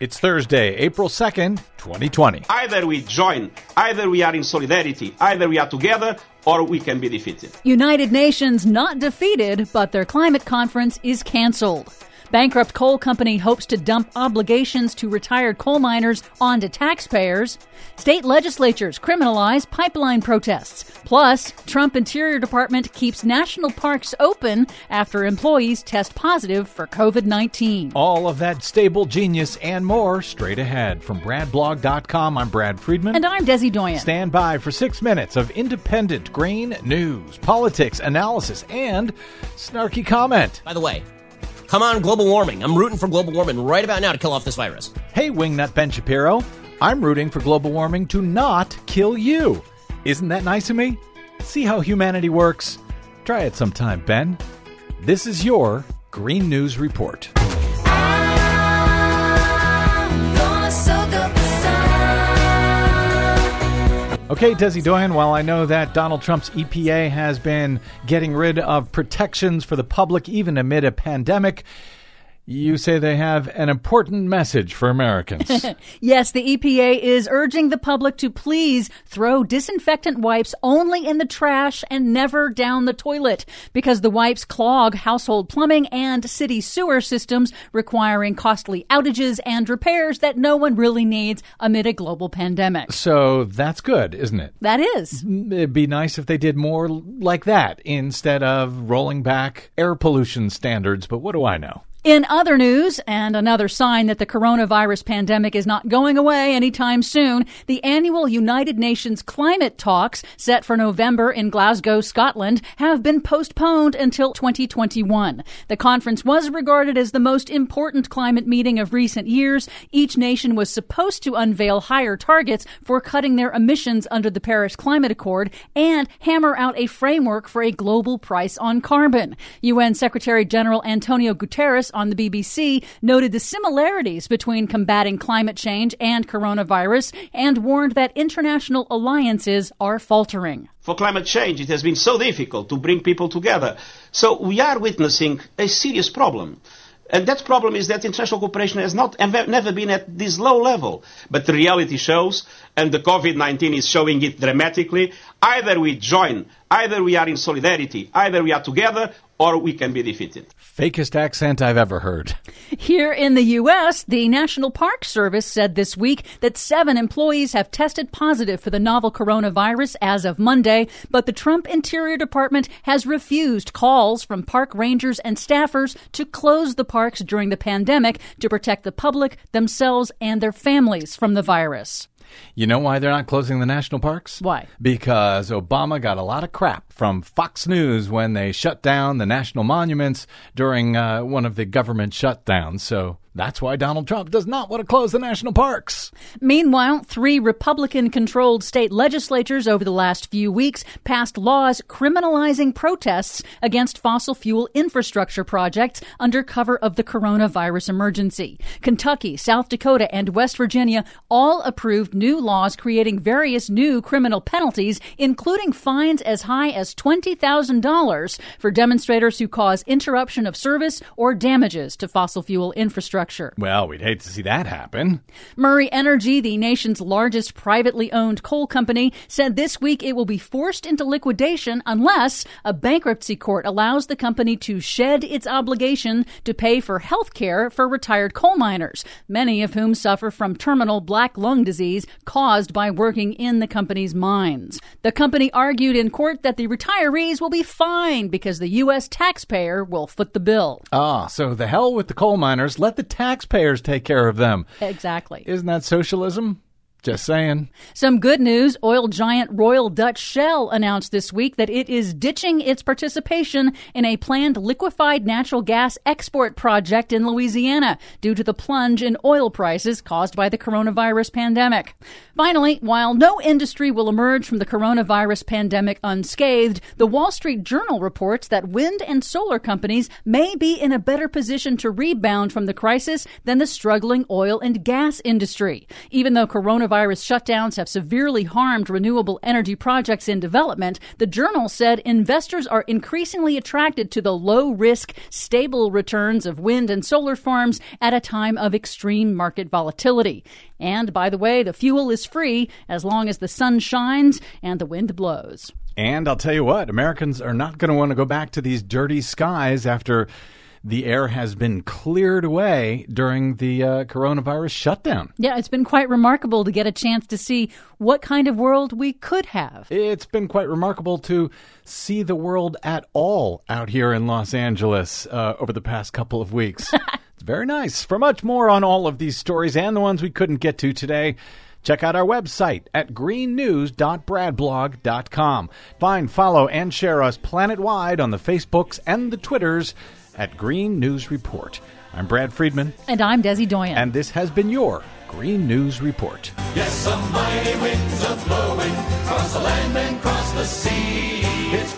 It's Thursday, April 2nd, 2020. Either we join, either we are in solidarity, either we are together, or we can be defeated. United Nations not defeated, but their climate conference is canceled. Bankrupt coal company hopes to dump obligations to retired coal miners onto taxpayers. State legislatures criminalize pipeline protests. Plus, Trump Interior Department keeps national parks open after employees test positive for COVID 19. All of that stable genius and more straight ahead from BradBlog.com. I'm Brad Friedman. And I'm Desi Doyen. Stand by for six minutes of independent green news, politics, analysis, and snarky comment. By the way, Come on, global warming. I'm rooting for global warming right about now to kill off this virus. Hey, Wingnut Ben Shapiro. I'm rooting for global warming to not kill you. Isn't that nice of me? See how humanity works? Try it sometime, Ben. This is your Green News Report. Okay, Desi Doyen, while I know that Donald Trump's EPA has been getting rid of protections for the public even amid a pandemic, you say they have an important message for Americans. yes, the EPA is urging the public to please throw disinfectant wipes only in the trash and never down the toilet because the wipes clog household plumbing and city sewer systems, requiring costly outages and repairs that no one really needs amid a global pandemic. So that's good, isn't it? That is. It'd be nice if they did more like that instead of rolling back air pollution standards, but what do I know? In other news, and another sign that the coronavirus pandemic is not going away anytime soon, the annual United Nations climate talks set for November in Glasgow, Scotland, have been postponed until 2021. The conference was regarded as the most important climate meeting of recent years. Each nation was supposed to unveil higher targets for cutting their emissions under the Paris Climate Accord and hammer out a framework for a global price on carbon. UN Secretary General Antonio Guterres on the BBC noted the similarities between combating climate change and coronavirus and warned that international alliances are faltering. For climate change, it has been so difficult to bring people together. So we are witnessing a serious problem. And that problem is that international cooperation has not never been at this low level. But the reality shows, and the COVID-19 is showing it dramatically, either we join, either we are in solidarity, either we are together, or we can be defeated. Fakest accent I've ever heard. Here in the U.S., the National Park Service said this week that seven employees have tested positive for the novel coronavirus as of Monday, but the Trump Interior Department has refused calls from park rangers and staffers to close the parks during the pandemic to protect the public, themselves, and their families from the virus. You know why they're not closing the national parks? Why? Because Obama got a lot of crap from Fox News when they shut down the national monuments during uh, one of the government shutdowns. So that's why Donald Trump does not want to close the national parks. Meanwhile, three Republican controlled state legislatures over the last few weeks passed laws criminalizing protests against fossil fuel infrastructure projects under cover of the coronavirus emergency. Kentucky, South Dakota, and West Virginia all approved new laws creating various new criminal penalties, including fines as high as $20,000 for demonstrators who cause interruption of service or damages to fossil fuel infrastructure infrastructure. Well, we'd hate to see that happen. Murray Energy, the nation's largest privately owned coal company, said this week it will be forced into liquidation unless a bankruptcy court allows the company to shed its obligation to pay for health care for retired coal miners, many of whom suffer from terminal black lung disease caused by working in the company's mines. The company argued in court that the retirees will be fine because the U.S. taxpayer will foot the bill. Ah, so the hell with the coal miners. Let the taxpayers take care of them. Exactly. Isn't that socialism? Just saying. Some good news. Oil giant Royal Dutch Shell announced this week that it is ditching its participation in a planned liquefied natural gas export project in Louisiana due to the plunge in oil prices caused by the coronavirus pandemic. Finally, while no industry will emerge from the coronavirus pandemic unscathed, the Wall Street Journal reports that wind and solar companies may be in a better position to rebound from the crisis than the struggling oil and gas industry. Even though coronavirus coronavirus shutdowns have severely harmed renewable energy projects in development, the journal said investors are increasingly attracted to the low risk, stable returns of wind and solar farms at a time of extreme market volatility. And by the way, the fuel is free as long as the sun shines and the wind blows. And I'll tell you what, Americans are not going to want to go back to these dirty skies after the air has been cleared away during the uh, coronavirus shutdown. Yeah, it's been quite remarkable to get a chance to see what kind of world we could have. It's been quite remarkable to see the world at all out here in Los Angeles uh, over the past couple of weeks. it's very nice. For much more on all of these stories and the ones we couldn't get to today, Check out our website at greennews.bradblog.com. Find, follow, and share us planet wide on the Facebooks and the Twitters at Green News Report. I'm Brad Friedman. And I'm Desi Doyen. And this has been your Green News Report. Yes, some mighty winds are blowing across the land and across the sea. It's